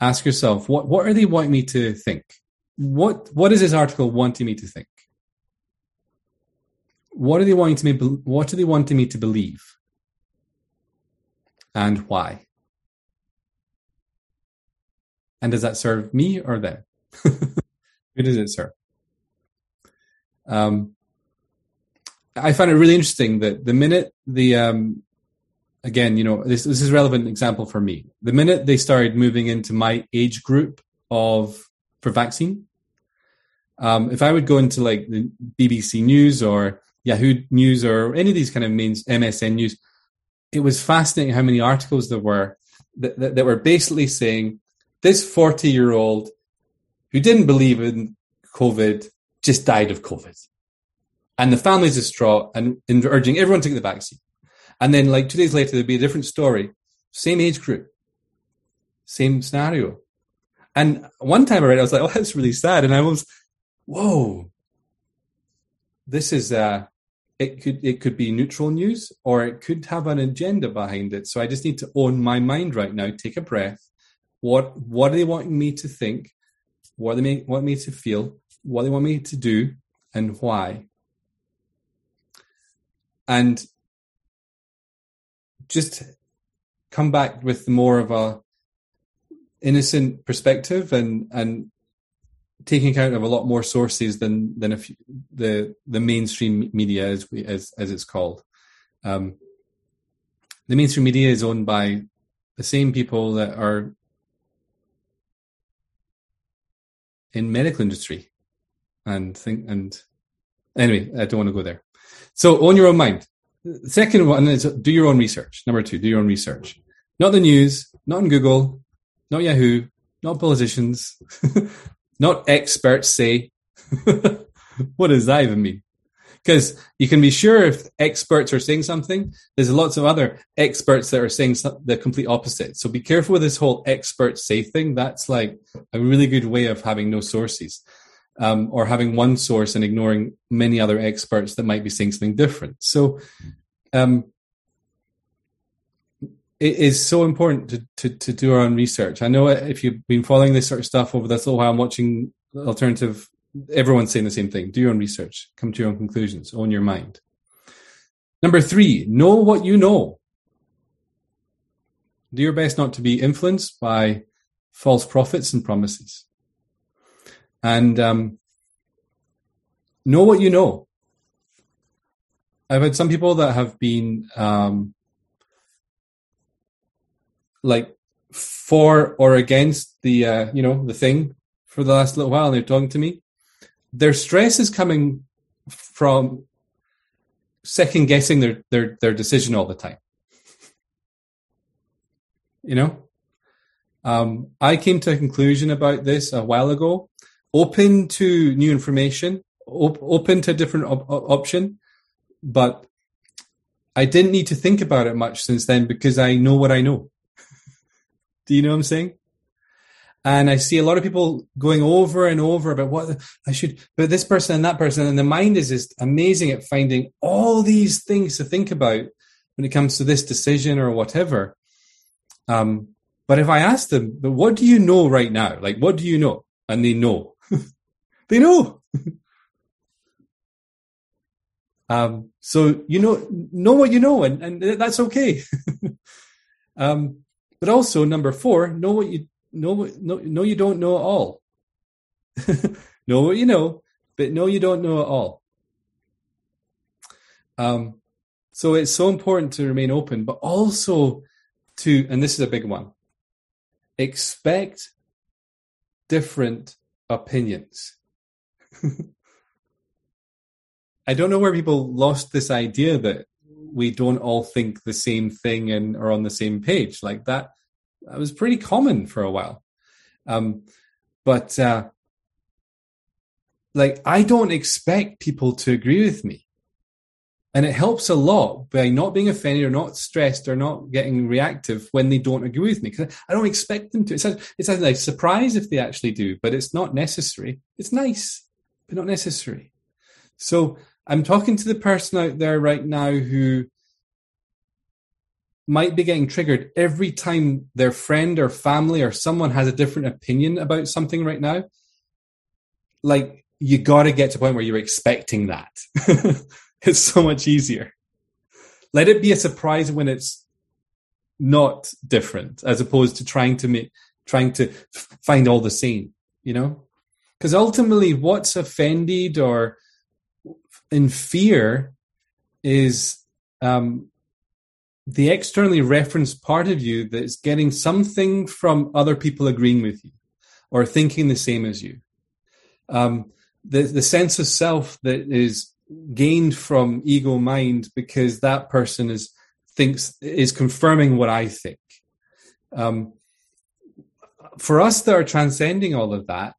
Speaker 1: ask yourself what what are they wanting me to think? What what is this article wanting me to think? What are they wanting to me? What are they wanting me to believe? And why? And does that serve me or them? Who does it serve? Um, I find it really interesting that the minute the um, again, you know, this this is a relevant example for me. The minute they started moving into my age group of for vaccine, um, if I would go into like the BBC News or Yahoo News or any of these kind of means MSN News, it was fascinating how many articles there were that, that, that were basically saying this 40 year old who didn't believe in COVID just died of COVID. And the family's distraught and, and urging everyone to take the vaccine. And then, like two days later, there'd be a different story, same age group, same scenario. And one time I read, it, I was like, "Oh, that's really sad." And I was, "Whoa, this is uh, it could it could be neutral news, or it could have an agenda behind it." So I just need to own my mind right now, take a breath, what what are they wanting me to think? What they want me to feel? What they want me to do, and why? And just come back with more of a innocent perspective and and taking account of a lot more sources than than if the the mainstream media as we as as it's called. Um, the mainstream media is owned by the same people that are in medical industry and think and anyway i don't want to go there. So own your own mind. Second one is do your own research. Number two do your own research. Not the news not in google not yahoo not politicians not experts say what does that even mean because you can be sure if experts are saying something, there's lots of other experts that are saying the complete opposite. So be careful with this whole experts say thing. That's like a really good way of having no sources. Um, or having one source and ignoring many other experts that might be saying something different. So, um, it is so important to, to, to do our own research. I know if you've been following this sort of stuff over this little while, I'm watching alternative everyone's saying the same thing. Do your own research, come to your own conclusions, own your mind. Number three, know what you know. Do your best not to be influenced by false prophets and promises. And um, know what you know. I've had some people that have been um, like for or against the uh, you know the thing for the last little while, and they're talking to me, their stress is coming from second guessing their, their, their decision all the time. You know? Um, I came to a conclusion about this a while ago. Open to new information, op- open to a different op- option, but I didn't need to think about it much since then because I know what I know. Do you know what I'm saying? And I see a lot of people going over and over about what I should, but this person and that person. And the mind is just amazing at finding all these things to think about when it comes to this decision or whatever. Um, but if I ask them, but what do you know right now? Like, what do you know? And they know. they know. um, so you know, know what you know, and, and that's okay. um, but also number four, know what you know. no, no, you don't know all. know what you know, but know you don't know it all. Um, so it's so important to remain open, but also to, and this is a big one, expect different opinions. I don't know where people lost this idea that we don't all think the same thing and are on the same page. Like that, that was pretty common for a while. Um, but uh, like I don't expect people to agree with me. And it helps a lot by not being offended or not stressed or not getting reactive when they don't agree with me. Because I don't expect them to. It's a, it's a like, surprise if they actually do, but it's not necessary. It's nice, but not necessary. So I'm talking to the person out there right now who might be getting triggered every time their friend or family or someone has a different opinion about something right now. Like, you got to get to a point where you're expecting that. It's so much easier. Let it be a surprise when it's not different, as opposed to trying to make, trying to find all the same, you know? Because ultimately, what's offended or in fear is um, the externally referenced part of you that's getting something from other people agreeing with you or thinking the same as you. Um, the, the sense of self that is gained from ego mind because that person is thinks is confirming what I think. Um, for us that are transcending all of that,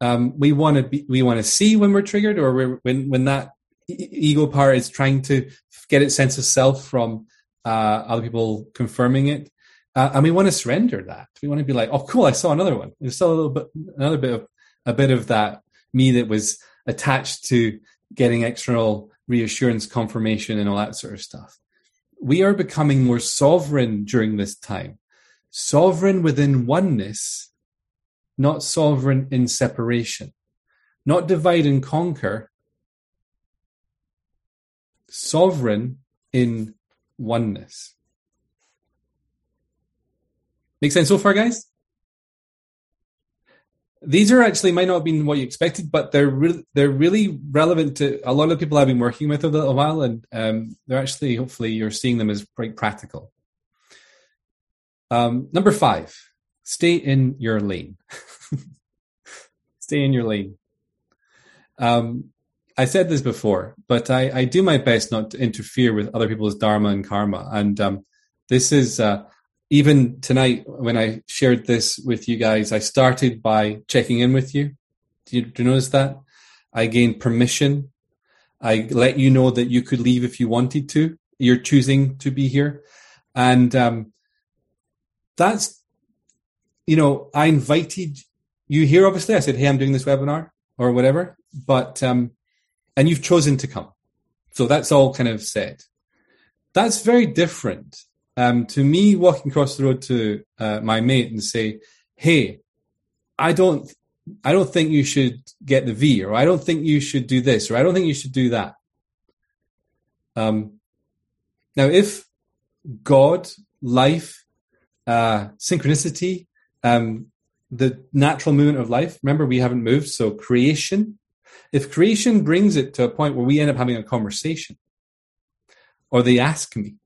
Speaker 1: um, we want to we want to see when we're triggered or we're, when when that ego part is trying to get its sense of self from uh, other people confirming it. Uh, and we want to surrender that. We want to be like, oh, cool! I saw another one. There's still a little bit, another bit of a bit of that me that was attached to getting external reassurance, confirmation, and all that sort of stuff. We are becoming more sovereign during this time, sovereign within oneness, not sovereign in separation, not divide and conquer, sovereign in oneness. Make sense so far, guys? these are actually might not have been what you expected, but they're re- they're really relevant to a lot of people I've been working with over a while, and um, they're actually hopefully you're seeing them as quite practical. Um, number five, stay in your lane. stay in your lane. Um, I said this before, but I, I, do my best not to interfere with other people's dharma and karma, and um, this is. Uh, even tonight when I shared this with you guys, I started by checking in with you. Do you, do you notice that? I gained permission. I let you know that you could leave if you wanted to. You're choosing to be here. And um, that's, you know, I invited you here, obviously. I said, hey, I'm doing this webinar or whatever. But, um, and you've chosen to come. So that's all kind of said. That's very different um, to me walking across the road to uh, my mate and say, "Hey, I don't, I don't think you should get the V, or I don't think you should do this, or I don't think you should do that." Um, now, if God, life, uh, synchronicity, um, the natural movement of life. Remember, we haven't moved, so creation. If creation brings it to a point where we end up having a conversation, or they ask me,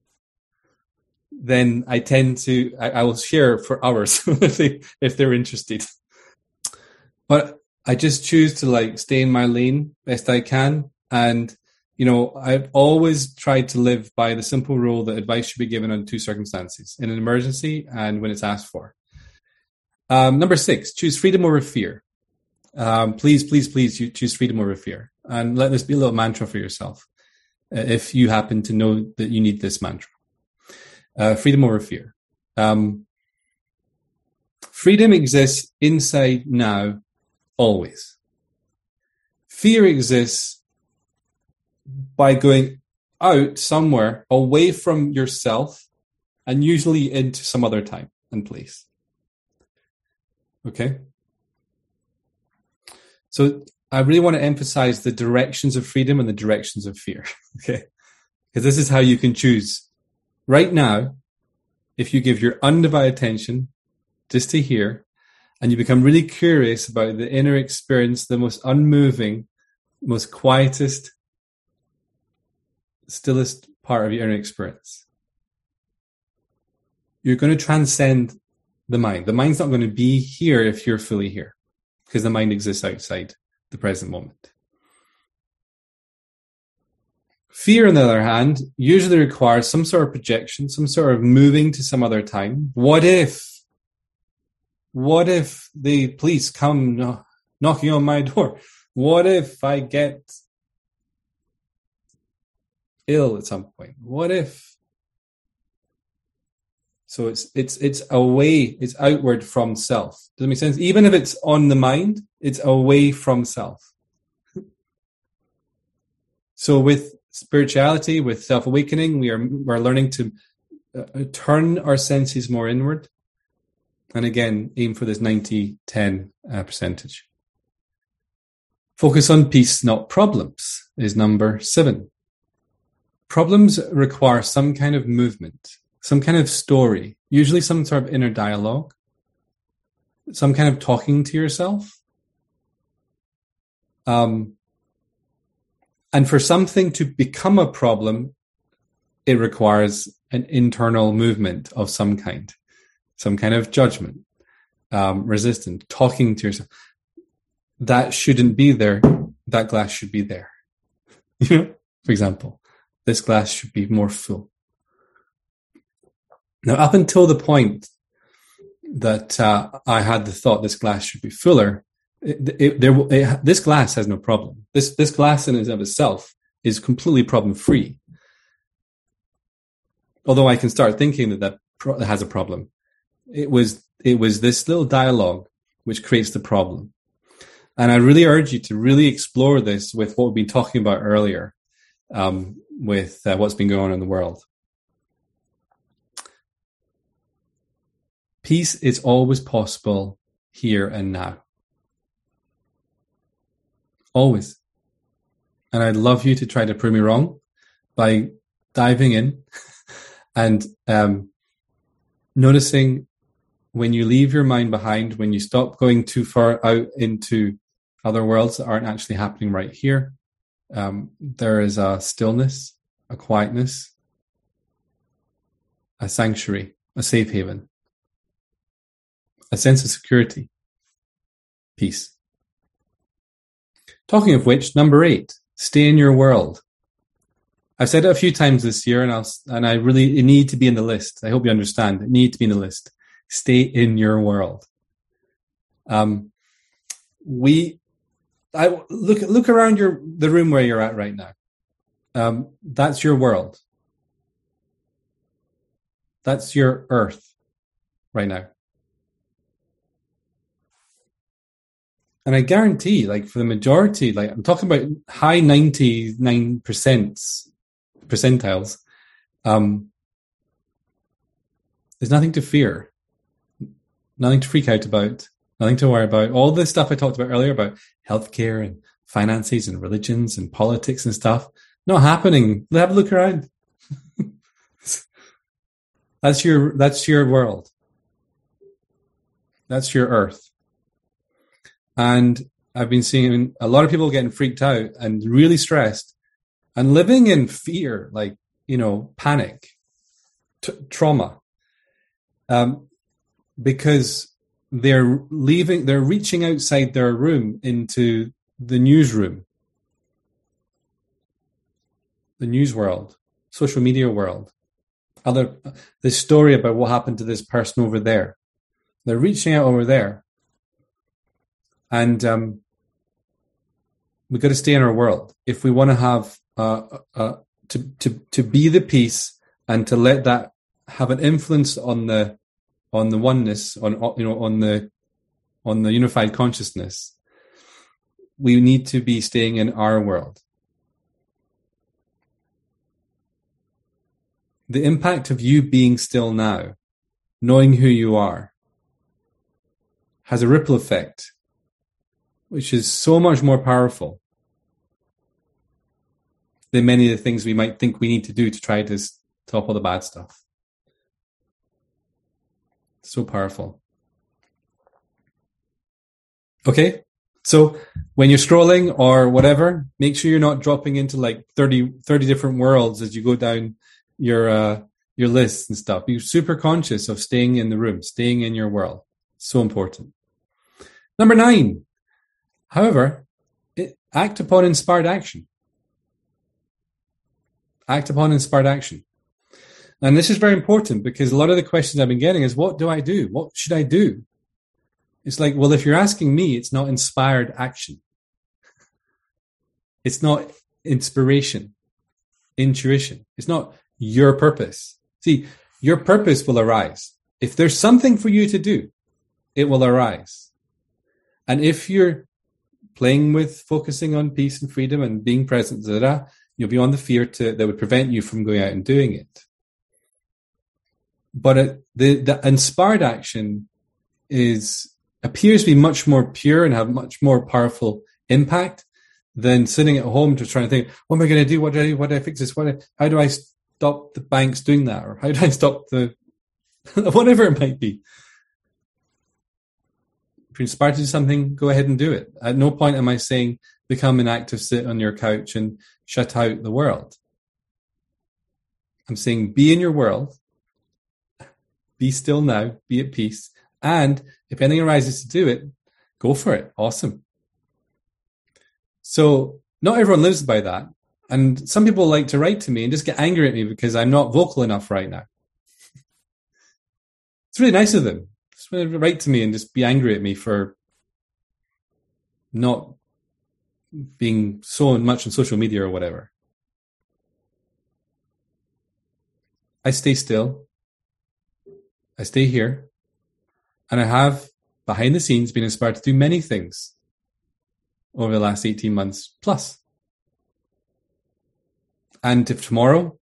Speaker 1: then I tend to I, I will share for hours if they if they're interested. But I just choose to like stay in my lane best I can, and you know I've always tried to live by the simple rule that advice should be given on two circumstances: in an emergency and when it's asked for. Um, number six: choose freedom over fear. Um, please, please, please, choose freedom over fear, and let this be a little mantra for yourself. Uh, if you happen to know that you need this mantra uh, freedom over fear. Um, freedom exists inside now, always. Fear exists by going out somewhere away from yourself and usually into some other time and place. Okay? So I really want to emphasize the directions of freedom and the directions of fear. Okay? Because this is how you can choose right now, if you give your undivided attention just to hear, and you become really curious about the inner experience, the most unmoving, most quietest, stillest part of your inner experience, you're going to transcend the mind. The mind's not going to be here if you're fully here, because the mind exists outside the present moment. Fear, on the other hand, usually requires some sort of projection, some sort of moving to some other time. What if? What if the police come knocking on my door? What if I get ill at some point? What if? So it's it's it's away, it's outward from self. Does it make sense? Even if it's on the mind, it's away from self. so with spirituality, with self awakening, we are we're learning to uh, turn our senses more inward, and again aim for this 90-10 uh, percentage. Focus on peace, not problems, is number seven. Problems require some kind of movement, some kind of story, usually some sort of inner dialogue, some kind of talking to yourself. Um, and for something to become a problem, it requires an internal movement of some kind, some kind of judgment, um, resistance, talking to yourself. That shouldn't be there. That glass should be there. You know, for example, this glass should be more full. Now, up until the point that uh, I had the thought this glass should be fuller, it, it, there, it, this glass has no problem. This this glass in and of itself is completely problem free. Although I can start thinking that that pro- has a problem, it was it was this little dialogue which creates the problem. And I really urge you to really explore this with what we've been talking about earlier, um, with uh, what's been going on in the world. Peace is always possible here and now. Always. And I'd love you to try to prove me wrong by diving in and um, noticing when you leave your mind behind, when you stop going too far out into other worlds that aren't actually happening right here, um, there is a stillness, a quietness, a sanctuary, a safe haven, a sense of security, peace. Talking of which, number eight, stay in your world. I've said it a few times this year, and I'll and I really need to be in the list. I hope you understand. It need to be in the list. Stay in your world. Um, we, I look look around your the room where you're at right now. Um, that's your world. That's your earth right now. And I guarantee, like for the majority, like I'm talking about high 99% percentiles, um, there's nothing to fear, nothing to freak out about, nothing to worry about. All the stuff I talked about earlier about healthcare and finances and religions and politics and stuff, not happening. Have a look around. that's your, that's your world. That's your earth. And I've been seeing a lot of people getting freaked out and really stressed and living in fear, like, you know, panic, t- trauma, um, because they're leaving, they're reaching outside their room into the newsroom, the news world, social media world, other, the story about what happened to this person over there. They're reaching out over there and um, we've got to stay in our world. If we want to have uh, uh, to to to be the peace and to let that have an influence on the on the oneness on you know on the on the unified consciousness we need to be staying in our world. The impact of you being still now knowing who you are has a ripple effect which is so much more powerful than many of the things we might think we need to do to try to stop all the bad stuff. So powerful. Okay, so when you're scrolling or whatever, make sure you're not dropping into like 30, 30 different worlds as you go down your uh, your lists and stuff. Be super conscious of staying in the room, staying in your world. So important. Number nine, However, it, act upon inspired action. Act upon inspired action. And this is very important because a lot of the questions I've been getting is, what do I do? What should I do? It's like, well, if you're asking me, it's not inspired action. It's not inspiration, intuition. It's not your purpose. See, your purpose will arise. If there's something for you to do, it will arise. And if you're playing with focusing on peace and freedom and being present, you'll be on the fear to, that would prevent you from going out and doing it. But it, the, the inspired action is appears to be much more pure and have much more powerful impact than sitting at home just trying to think, what am I going to do? What do I do? What do I fix this? What, how do I stop the banks doing that? Or how do I stop the, whatever it might be. If you're inspired to do something, go ahead and do it. At no point am I saying become an active sit on your couch and shut out the world. I'm saying be in your world, be still now, be at peace, and if anything arises to do it, go for it. Awesome. So not everyone lives by that. And some people like to write to me and just get angry at me because I'm not vocal enough right now. it's really nice of them. Just write to me and just be angry at me for not being so much on social media or whatever. I stay still. I stay here. And I have, behind the scenes, been inspired to do many things over the last 18 months plus. And if tomorrow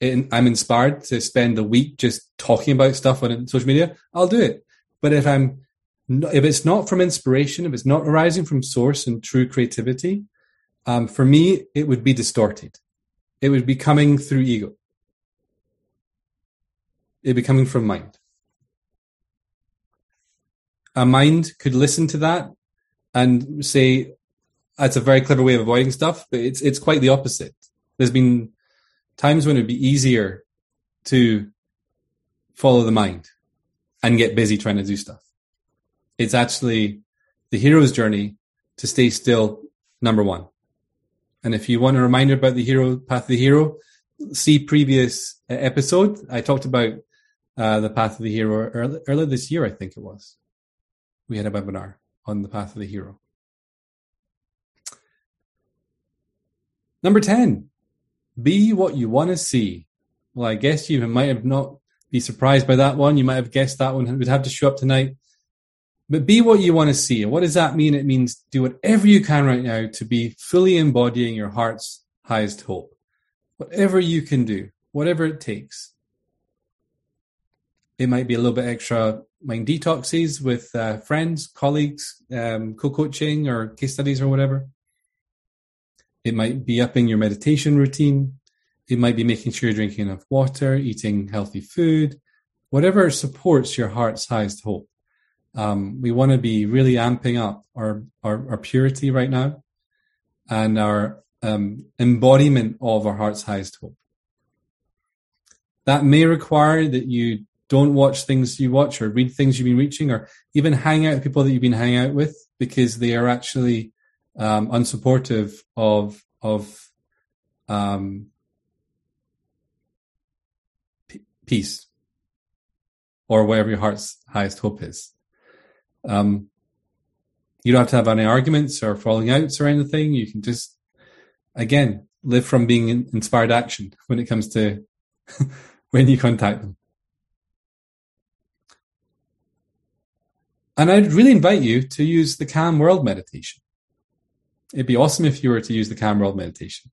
Speaker 1: I'm inspired to spend a week just talking about stuff on social media, I'll do it. But if I'm if it's not from inspiration, if it's not arising from source and true creativity, um, for me it would be distorted. It would be coming through ego. It'd be coming from mind. A mind could listen to that and say, that's a very clever way of avoiding stuff, but it's it's quite the opposite. There's been times when it'd be easier to follow the mind and get busy trying to do stuff. It's actually the hero's journey to stay still, number one. And if you want a reminder about the hero path of the hero, see previous episode. I talked about uh, the path of the hero early, earlier this year, I think it was. We had a webinar on the path of the hero. Number 10, be what you want to see. Well, I guess you might have not be surprised by that one. You might have guessed that one would have to show up tonight. But be what you want to see. And what does that mean? It means do whatever you can right now to be fully embodying your heart's highest hope. Whatever you can do, whatever it takes. It might be a little bit extra mind detoxes with uh, friends, colleagues, um, co-coaching or case studies or whatever. It might be upping your meditation routine. It might be making sure you're drinking enough water, eating healthy food, whatever supports your heart's highest hope. Um, we want to be really amping up our, our, our purity right now and our um, embodiment of our heart's highest hope. That may require that you don't watch things you watch or read things you've been reaching or even hang out with people that you've been hanging out with because they are actually um, unsupportive of of um, peace or whatever your heart's highest hope is. Um, you don't have to have any arguments or falling outs or anything. You can just, again, live from being in inspired action when it comes to when you contact them. And I'd really invite you to use the calm world meditation it'd be awesome if you were to use the Calm World meditation.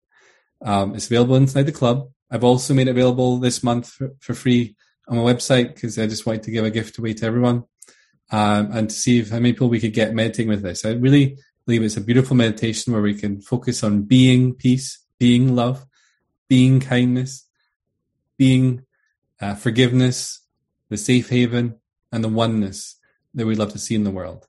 Speaker 1: Um, it's available inside the club. I've also made it available this month for, for free on my website because I just wanted to give a gift away to everyone um, and to see if, how many people we could get meditating with this. I really believe it's a beautiful meditation where we can focus on being peace, being love, being kindness, being uh, forgiveness, the safe haven, and the oneness that we'd love to see in the world.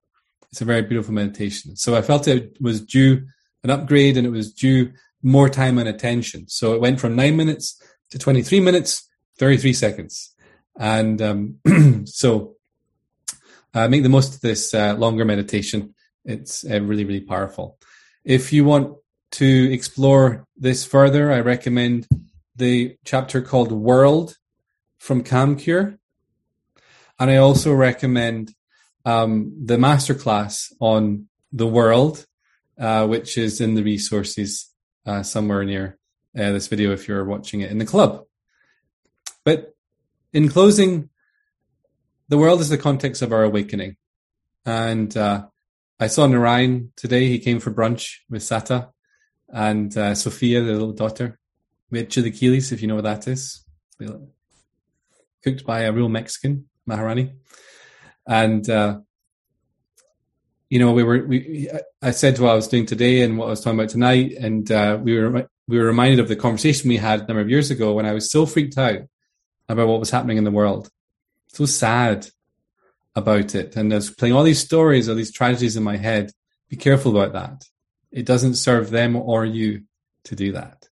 Speaker 1: It's a very beautiful meditation. So I felt it was due an upgrade and it was due more time and attention. So it went from nine minutes to 23 minutes, 33 seconds. And um, so uh, make the most of this uh, longer meditation. It's uh, really, really powerful. If you want to explore this further, I recommend the chapter called World from Calm Cure. And I also recommend um, the masterclass on the world, uh, which is in the resources uh, somewhere near uh, this video if you're watching it in the club. But in closing, the world is the context of our awakening. And uh, I saw Narayan today. He came for brunch with Sata and uh, Sophia, the little daughter. We had chilaquiles, if you know what that is. Cooked by a real Mexican, Maharani. And, uh, you know, we were, we, I said to what I was doing today and what I was talking about tonight. And uh, we were, we were reminded of the conversation we had a number of years ago when I was so freaked out about what was happening in the world. So sad about it. And I was playing all these stories or these tragedies in my head. Be careful about that. It doesn't serve them or you to do that.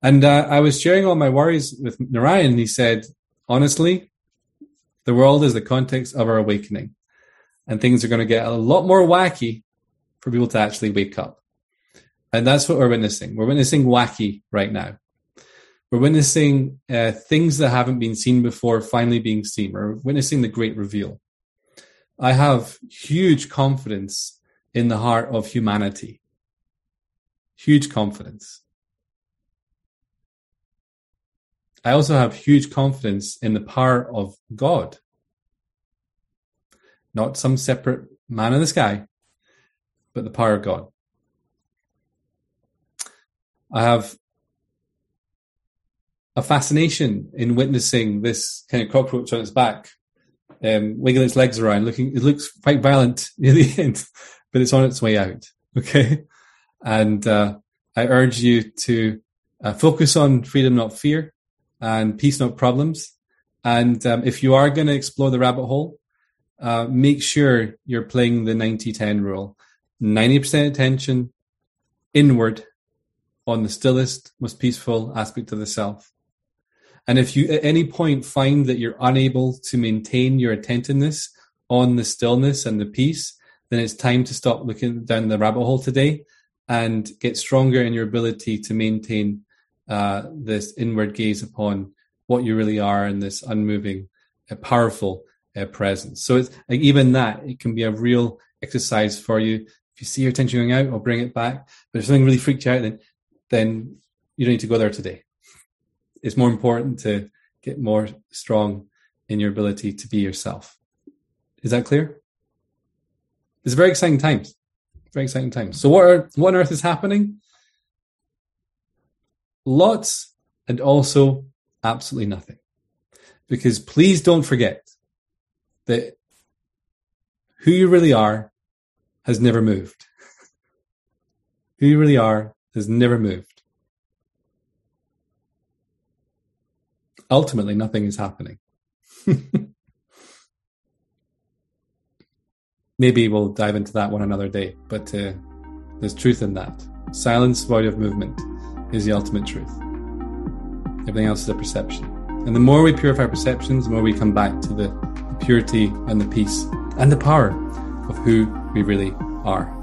Speaker 1: And uh, I was sharing all my worries with Narayan, and he said, honestly, the world is the context of our awakening. And things are going to get a lot more wacky for people to actually wake up. And that's what we're witnessing. We're witnessing wacky right now. We're witnessing uh, things that haven't been seen before finally being seen. We're witnessing the great reveal. I have huge confidence in the heart of humanity. Huge confidence. I also have huge confidence in the power of God. Not some separate man in the sky, but the power of God. I have a fascination in witnessing this kind of cockroach on its back, um, wiggling its legs around, looking, it looks quite violent near the end, but it's on its way out. Okay. And, uh, I urge you to uh, focus on freedom, not fear and peace, not problems. And, um, if you are going to explore the rabbit hole, uh, make sure you're playing the 90-10 rule. 90% attention inward on the stillest, most peaceful aspect of the self. And if you at any point find that you're unable to maintain your attentiveness on the stillness and the peace, then it's time to stop looking down the rabbit hole today and get stronger in your ability to maintain uh, this inward gaze upon what you really are and this unmoving, uh, powerful uh, presence. So it's like even that, it can be a real exercise for you. If you see your attention going out, I'll bring it back. But if something really freaked you out, then then you don't need to go there today. It's more important to get more strong in your ability to be yourself. Is that clear? It's very exciting times. Very exciting times. So what are, what on earth is happening? Lots and also absolutely nothing. Because please don't forget that who you really are has never moved. who you really are has never moved. Ultimately, nothing is happening. Maybe we'll dive into that one another day, but uh, there's truth in that. Silence, void of movement, is the ultimate truth. Everything else is a perception. And the more we purify perceptions, the more we come back to the purity and the peace and the power of who we really are.